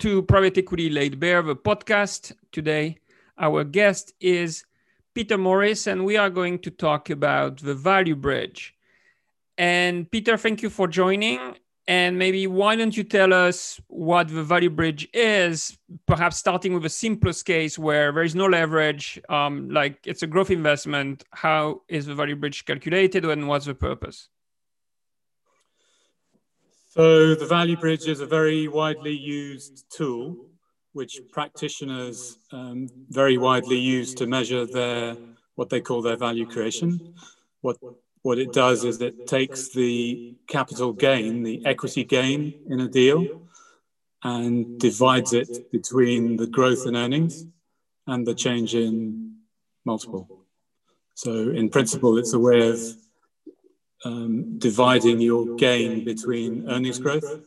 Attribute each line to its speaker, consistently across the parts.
Speaker 1: To Private Equity Laid Bare, the podcast. Today, our guest is Peter Morris, and we are going to talk about the value bridge. And Peter, thank you for joining. And maybe why don't you tell us what the value bridge is, perhaps starting with the simplest case where there is no leverage, um, like it's a growth investment. How is the value bridge calculated and what's the purpose?
Speaker 2: So the value bridge is a very widely used tool which practitioners um, very widely use to measure their what they call their value creation. What what it does is it takes the capital gain, the equity gain in a deal, and divides it between the growth in earnings and the change in multiple. So in principle, it's a way of Um, dividing your gain between earnings growth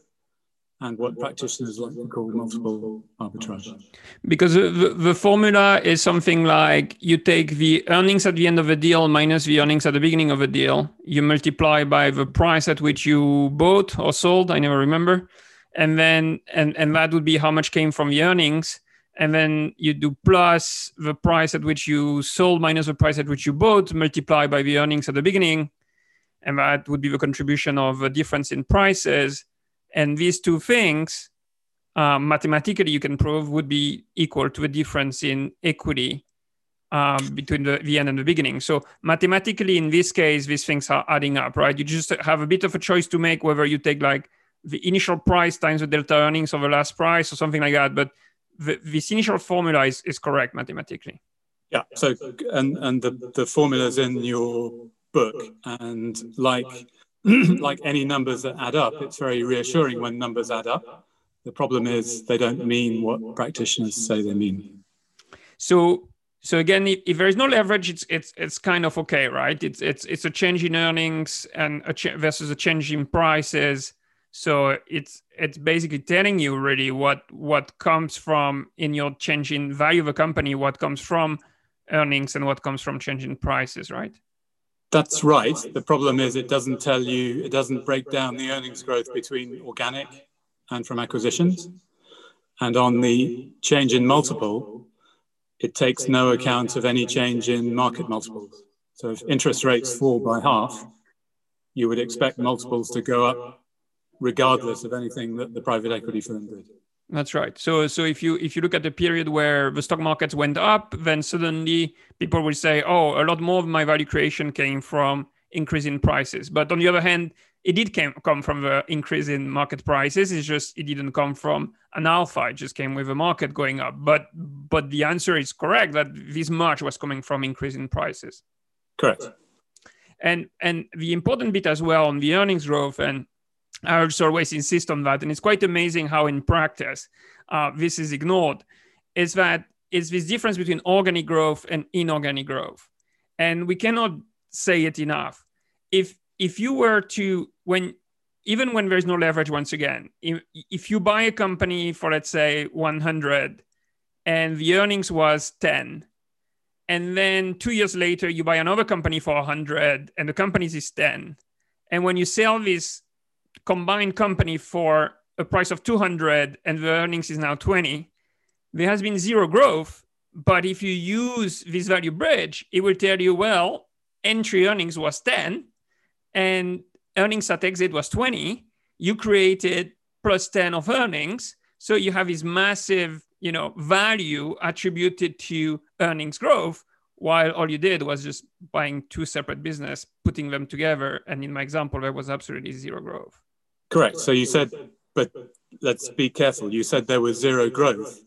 Speaker 2: and what practitioners like to call multiple arbitrage.
Speaker 1: Because the, the formula is something like you take the earnings at the end of a deal minus the earnings at the beginning of a deal, you multiply by the price at which you bought or sold, I never remember. And then and, and that would be how much came from the earnings. And then you do plus the price at which you sold minus the price at which you bought, multiply by the earnings at the beginning and that would be the contribution of a difference in prices. And these two things, uh, mathematically, you can prove would be equal to a difference in equity um, between the, the end and the beginning. So mathematically, in this case, these things are adding up, right? You just have a bit of a choice to make whether you take like the initial price times the delta earnings of the last price or something like that. But the, this initial formula is, is correct mathematically.
Speaker 2: Yeah. So and and the the formulas in your book. And like, like any numbers that add up, it's very reassuring when numbers add up. The problem is they don't mean what practitioners say they mean.
Speaker 1: So, so again, if, if there is no leverage, it's it's it's kind of okay, right? It's it's it's a change in earnings and a ch- versus a change in prices. So it's it's basically telling you really what what comes from in your change in value of a company, what comes from earnings, and what comes from changing prices, right?
Speaker 2: That's right. The problem is it doesn't tell you, it doesn't break down the earnings growth between organic and from acquisitions. And on the change in multiple, it takes no account of any change in market multiples. So if interest rates fall by half, you would expect multiples to go up regardless of anything that the private equity firm did.
Speaker 1: That's right. So so if you if you look at the period where the stock markets went up, then suddenly people will say, "Oh, a lot more of my value creation came from increase in prices." But on the other hand, it did came, come from the increase in market prices. It's just it didn't come from an alpha. It just came with the market going up. But but the answer is correct that this much was coming from increase in prices.
Speaker 2: Correct.
Speaker 1: And and the important bit as well on the earnings growth and I also always insist on that. And it's quite amazing how, in practice, uh, this is ignored. Is that it's this difference between organic growth and inorganic growth, and we cannot say it enough. If if you were to when even when there's no leverage, once again, if, if you buy a company for let's say 100, and the earnings was 10, and then two years later you buy another company for 100, and the company is 10, and when you sell this combined company for a price of 200 and the earnings is now 20 there has been zero growth but if you use this value bridge it will tell you well entry earnings was 10 and earnings at exit was 20 you created plus 10 of earnings so you have this massive you know value attributed to earnings growth while all you did was just buying two separate business putting them together. And in my example there was absolutely zero growth
Speaker 2: Correct. So you said, but let's be careful. You said there was zero growth.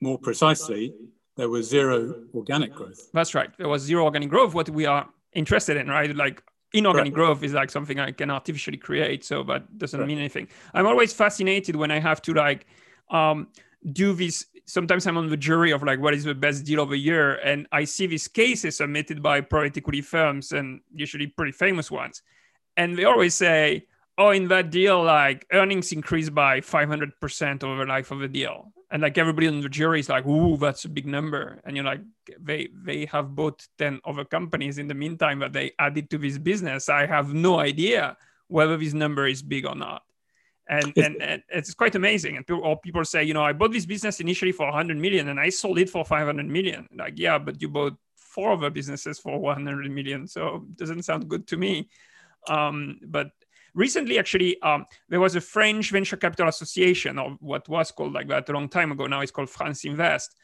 Speaker 2: More precisely, there was zero organic growth.
Speaker 1: That's right. There was zero organic growth. What we are interested in, right? Like inorganic Correct. growth is like something I can artificially create. So that doesn't Correct. mean anything. I'm always fascinated when I have to like um, do this. Sometimes I'm on the jury of like what is the best deal of a year, and I see these cases submitted by private equity firms and usually pretty famous ones, and they always say oh, in that deal, like earnings increased by 500% over the life of the deal. And like everybody in the jury is like, ooh, that's a big number. And you're like, they they have bought 10 other companies in the meantime that they added to this business. I have no idea whether this number is big or not. And, and, and it's quite amazing. And people, or people say, you know, I bought this business initially for 100 million and I sold it for 500 million. Like, yeah, but you bought four other businesses for 100 million. So it doesn't sound good to me. Um, but recently, actually, um, there was a French venture capital association, or what was called like that a long time ago. Now it's called France Invest.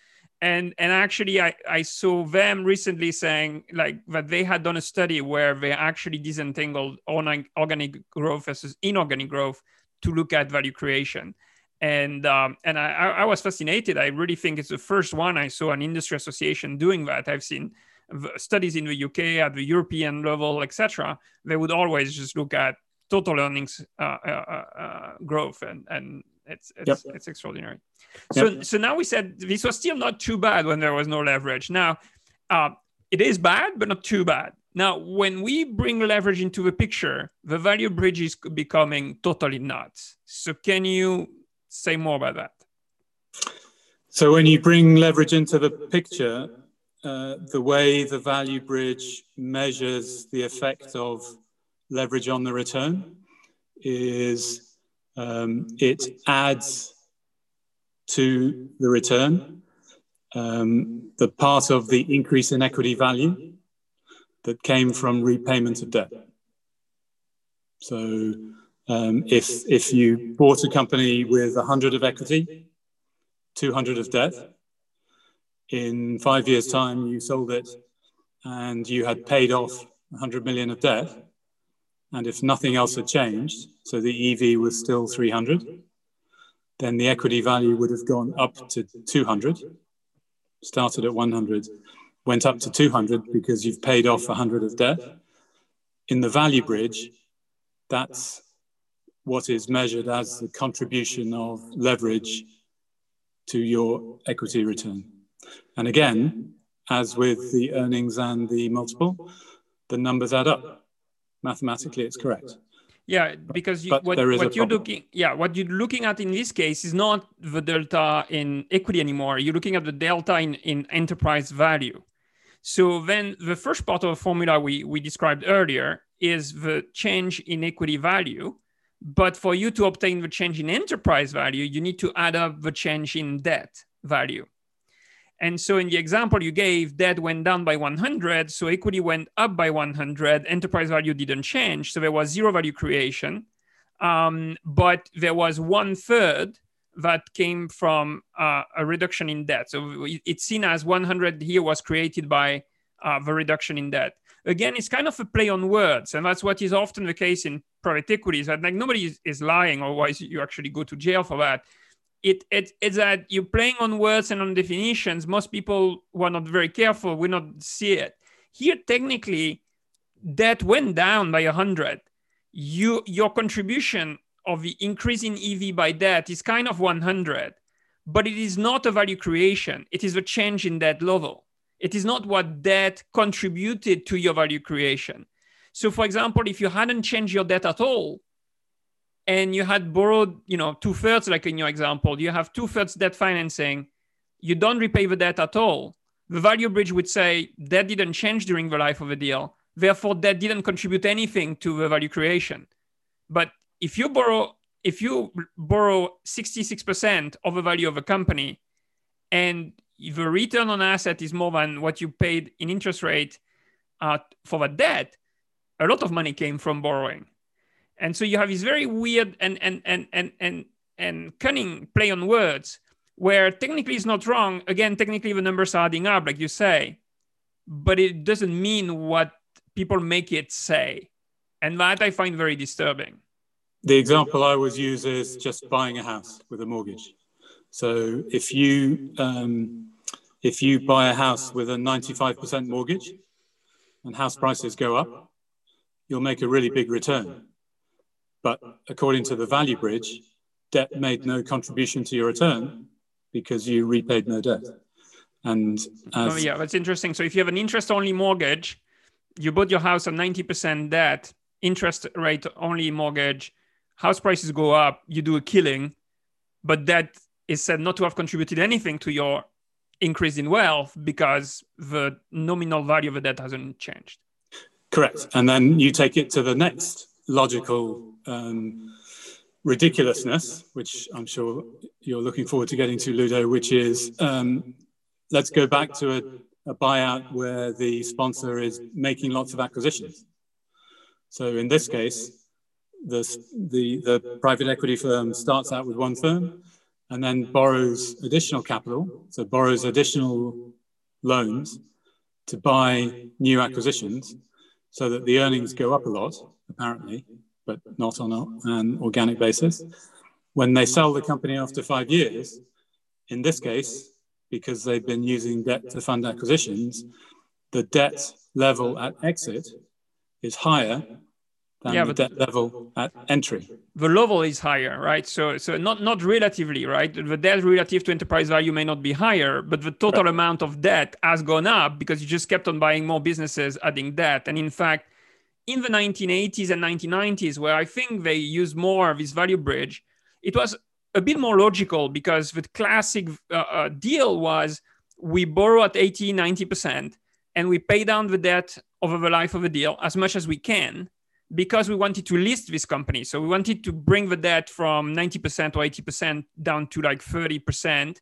Speaker 1: And, and actually, I, I saw them recently saying like that they had done a study where they actually disentangled organic growth versus inorganic growth to look at value creation. And um, and I, I was fascinated. I really think it's the first one I saw an industry association doing that. I've seen studies in the UK at the European level, etc. They would always just look at total earnings uh, uh, uh, growth, and and it's it's, yep. it's extraordinary. So yep. so now we said this was still not too bad when there was no leverage. Now uh, it is bad, but not too bad. Now, when we bring leverage into the picture, the value bridge is becoming totally nuts. So, can you say more about that?
Speaker 2: So, when you bring leverage into the picture, uh, the way the value bridge measures the effect of leverage on the return is um, it adds to the return um, the part of the increase in equity value that came from repayment of debt. So um, if, if you bought a company with 100 of equity, 200 of debt, in five years' time you sold it and you had paid off 100 million of debt, and if nothing else had changed, so the EV was still 300, then the equity value would have gone up to 200, started at 100, went up to 200 because you've paid off 100 of debt. In the value bridge, that's what is measured as the contribution of leverage to your equity return. And again, as with the earnings and the multiple, the numbers add up. Mathematically, it's correct.
Speaker 1: Yeah, because you, what, what you're looking, yeah, what you're looking at in this case is not the delta in equity anymore. You're looking at the delta in, in enterprise value. So then the first part of the formula we, we described earlier is the change in equity value. But for you to obtain the change in enterprise value, you need to add up the change in debt value. And so in the example you gave, debt went down by 100, so equity went up by 100, enterprise value didn't change, so there was zero value creation. Um, but there was one third that came from uh, a reduction in debt. So it's seen as 100 here was created by uh, the reduction in debt. Again, it's kind of a play on words, and that's what is often the case in private equities. That like nobody is, is lying, otherwise you actually go to jail for that. It, it, it's that you're playing on words and on definitions. Most people were not very careful will not see it. Here, technically, debt went down by 100. You, your contribution of the increase in EV by debt is kind of 100, but it is not a value creation. It is a change in debt level. It is not what debt contributed to your value creation. So, for example, if you hadn't changed your debt at all, and you had borrowed, you know, two thirds, like in your example, you have two thirds debt financing, you don't repay the debt at all. The value bridge would say debt didn't change during the life of the deal. Therefore, debt didn't contribute anything to the value creation. But if you borrow if you borrow 66% of the value of a company and the return on asset is more than what you paid in interest rate uh, for the debt a lot of money came from borrowing and so you have this very weird and and and and and, and cunning play on words where technically it's not wrong again technically the numbers are adding up like you say but it doesn't mean what people make it say and that i find very disturbing
Speaker 2: the example I always use is just buying a house with a mortgage. So if you um, if you buy a house with a 95% mortgage and house prices go up, you'll make a really big return. But according to the value bridge, debt made no contribution to your return because you repaid no debt. And
Speaker 1: as, oh, yeah, that's interesting. So if you have an interest only mortgage, you bought your house on 90% debt, interest rate only mortgage, house prices go up, you do a killing, but that is said not to have contributed anything to your increase in wealth because the nominal value of the debt hasn't changed.
Speaker 2: Correct. And then you take it to the next logical um, ridiculousness, which I'm sure you're looking forward to getting to, Ludo, which is um, let's go back to a, a buyout where the sponsor is making lots of acquisitions. So in this case, the, the, the private equity firm starts out with one firm and then borrows additional capital, so borrows additional loans to buy new acquisitions so that the earnings go up a lot, apparently, but not on an organic basis. When they sell the company after five years, in this case, because they've been using debt to fund acquisitions, the debt level at exit is higher than yeah, the debt level at entry.
Speaker 1: The level is higher, right? So, so not not relatively, right? The debt relative to enterprise value may not be higher, but the total right. amount of debt has gone up because you just kept on buying more businesses, adding debt. And in fact, in the 1980s and 1990s, where I think they used more of this value bridge, it was a bit more logical because the classic uh, uh, deal was we borrow at 80, 90%, and we pay down the debt over the life of the deal as much as we can because we wanted to list this company. So we wanted to bring the debt from 90% or 80% down to like 30%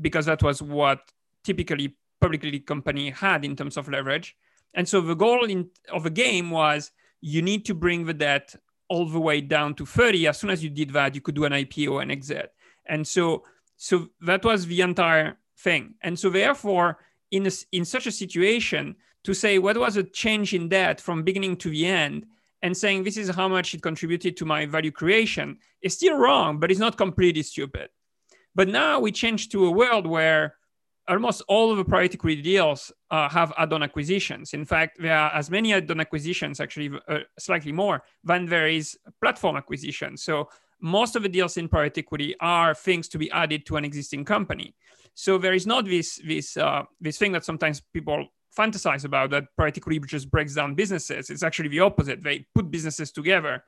Speaker 1: because that was what typically publicly company had in terms of leverage. And so the goal in, of the game was you need to bring the debt all the way down to 30. As soon as you did that, you could do an IPO and exit. And so, so that was the entire thing. And so therefore, in, a, in such a situation, to say what was a change in debt from beginning to the end and saying this is how much it contributed to my value creation is still wrong, but it's not completely stupid. But now we change to a world where almost all of the private equity deals uh, have add-on acquisitions. In fact, there are as many add-on acquisitions, actually uh, slightly more, than there is platform acquisition. So most of the deals in private equity are things to be added to an existing company. So there is not this this uh, this thing that sometimes people fantasize about that private equity just breaks down businesses. It's actually the opposite. They put businesses together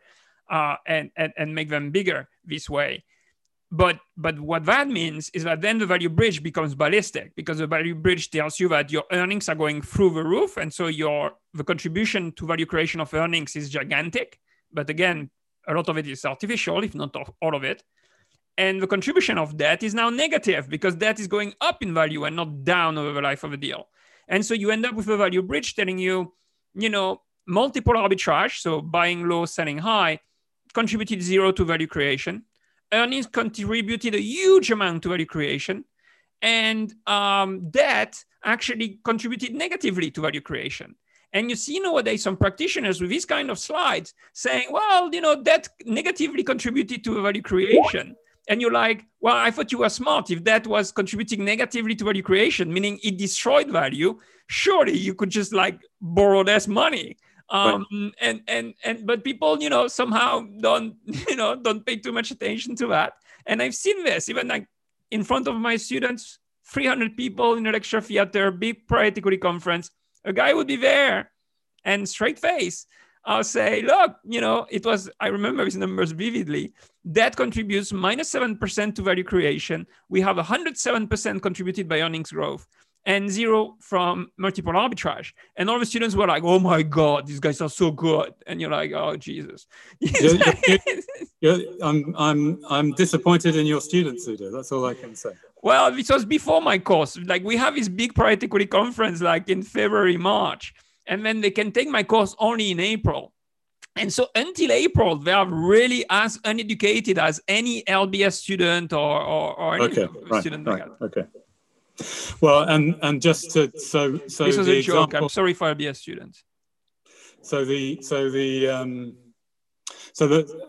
Speaker 1: uh, and, and and make them bigger this way but but what that means is that then the value bridge becomes ballistic because the value bridge tells you that your earnings are going through the roof. And so your the contribution to value creation of earnings is gigantic. But again a lot of it is artificial if not all of it. And the contribution of debt is now negative because debt is going up in value and not down over the life of a deal. And so you end up with a value bridge telling you you know multiple arbitrage so buying low selling high contributed zero to value creation earnings contributed a huge amount to value creation, and um, debt actually contributed negatively to value creation. And you see nowadays some practitioners with these kind of slides saying, well, you know, that negatively contributed to value creation. And you're like, well, I thought you were smart. If that was contributing negatively to value creation, meaning it destroyed value, surely you could just like borrow less money um and and and but people you know somehow don't you know don't pay too much attention to that. And i've seen this even like in front of my students 300 people in a lecture theater big private equity conference. A guy would be there and straight face i'll say look you know it was i remember these numbers vividly. That contributes minus 7% to value creation. We have 107% contributed by earnings growth and zero from multiple arbitrage. And all the students were like, oh my God, these guys are so good. And you're like, oh, Jesus. you're,
Speaker 2: you're, I'm, I'm, I'm disappointed in your students, Ludo. That's all I can say.
Speaker 1: Well, this was before my course. Like we have this big private equity conference like in February, March. And then they can take my course only in April. And so until April, they are really as uneducated as any LBS student or, or, or any
Speaker 2: okay, student right, right, Okay. Well, and and just to so so
Speaker 1: this was a joke. I'm sorry for LBS students.
Speaker 2: So the so the um, so the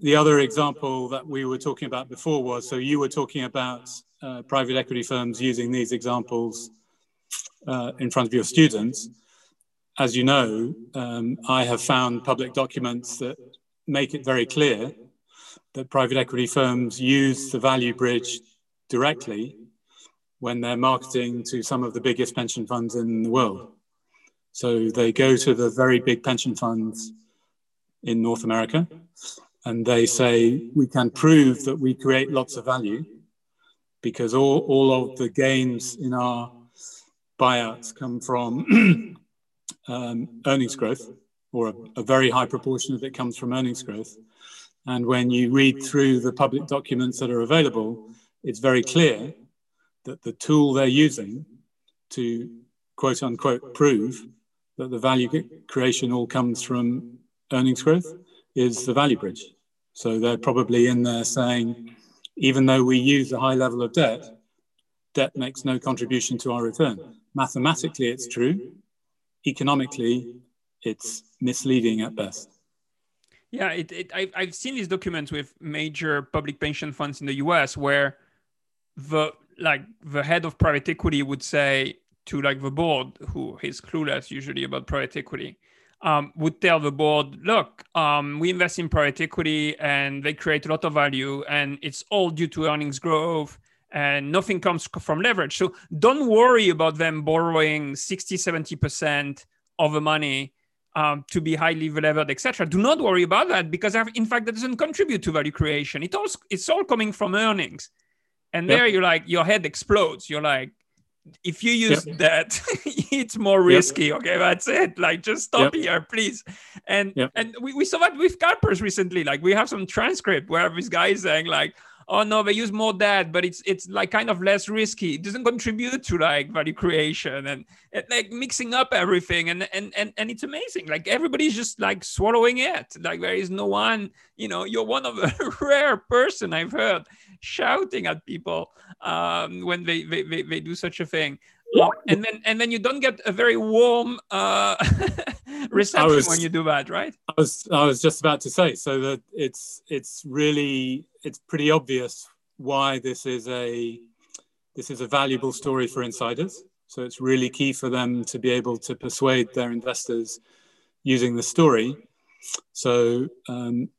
Speaker 2: the other example that we were talking about before was so you were talking about uh, private equity firms using these examples uh, in front of your students. As you know, um, I have found public documents that make it very clear that private equity firms use the value bridge directly when they're marketing to some of the biggest pension funds in the world. So they go to the very big pension funds in North America and they say, we can prove that we create lots of value because all, all of the gains in our buyouts come from um, earnings growth, or a, a, very high proportion of it comes from earnings growth. And when you read through the public documents that are available, it's very clear that the tool they're using to quote unquote prove that the value creation all comes from earnings growth is the value bridge. So they're probably in there saying, even though we use a high level of debt, debt makes no contribution to our return. Mathematically, it's true. Economically, it's misleading at best.
Speaker 1: Yeah, it, it, I, I've seen these documents with major public pension funds in the US where the like the head of private equity would say to like the board, who is clueless usually about private equity, um, would tell the board, look, um, we invest in private equity and they create a lot of value and it's all due to earnings growth and nothing comes from leverage. So don't worry about them borrowing 60, 70% of the money um, to be highly levered, etc. Do not worry about that because in fact that doesn't contribute to value creation. It all, it's all coming from earnings. And yep. there you're like, your head explodes. You're like, if you use yep. that it's more risky yep. okay that's it like just stop yep. here please and and we, we saw that with CalPERS recently like we have some transcript where this guy is saying like oh no they use more that but it's it's like kind of less risky it doesn't contribute to like value creation and, and like mixing up everything and, and and and it's amazing like everybody's just like swallowing it like there is no one you know you're one of a rare person i've heard shouting at people um, when they, they, they, they, do such a thing. and then and then you don't get a very warm uh, reception was, when you do that, right?
Speaker 2: I was I was just about to say so that it's it's really it's pretty obvious why this is a this is a valuable story for insiders. So it's really key for them to be able to persuade their investors using the story. So um,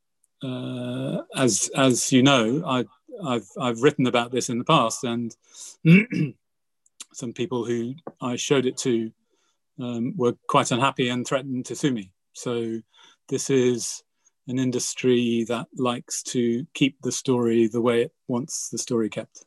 Speaker 2: uh, as as you know, I I've I've written about this in the past, and some people who I showed it to um, were quite unhappy and threatened to sue me. So this is an industry that likes to keep the story the way it wants the story kept.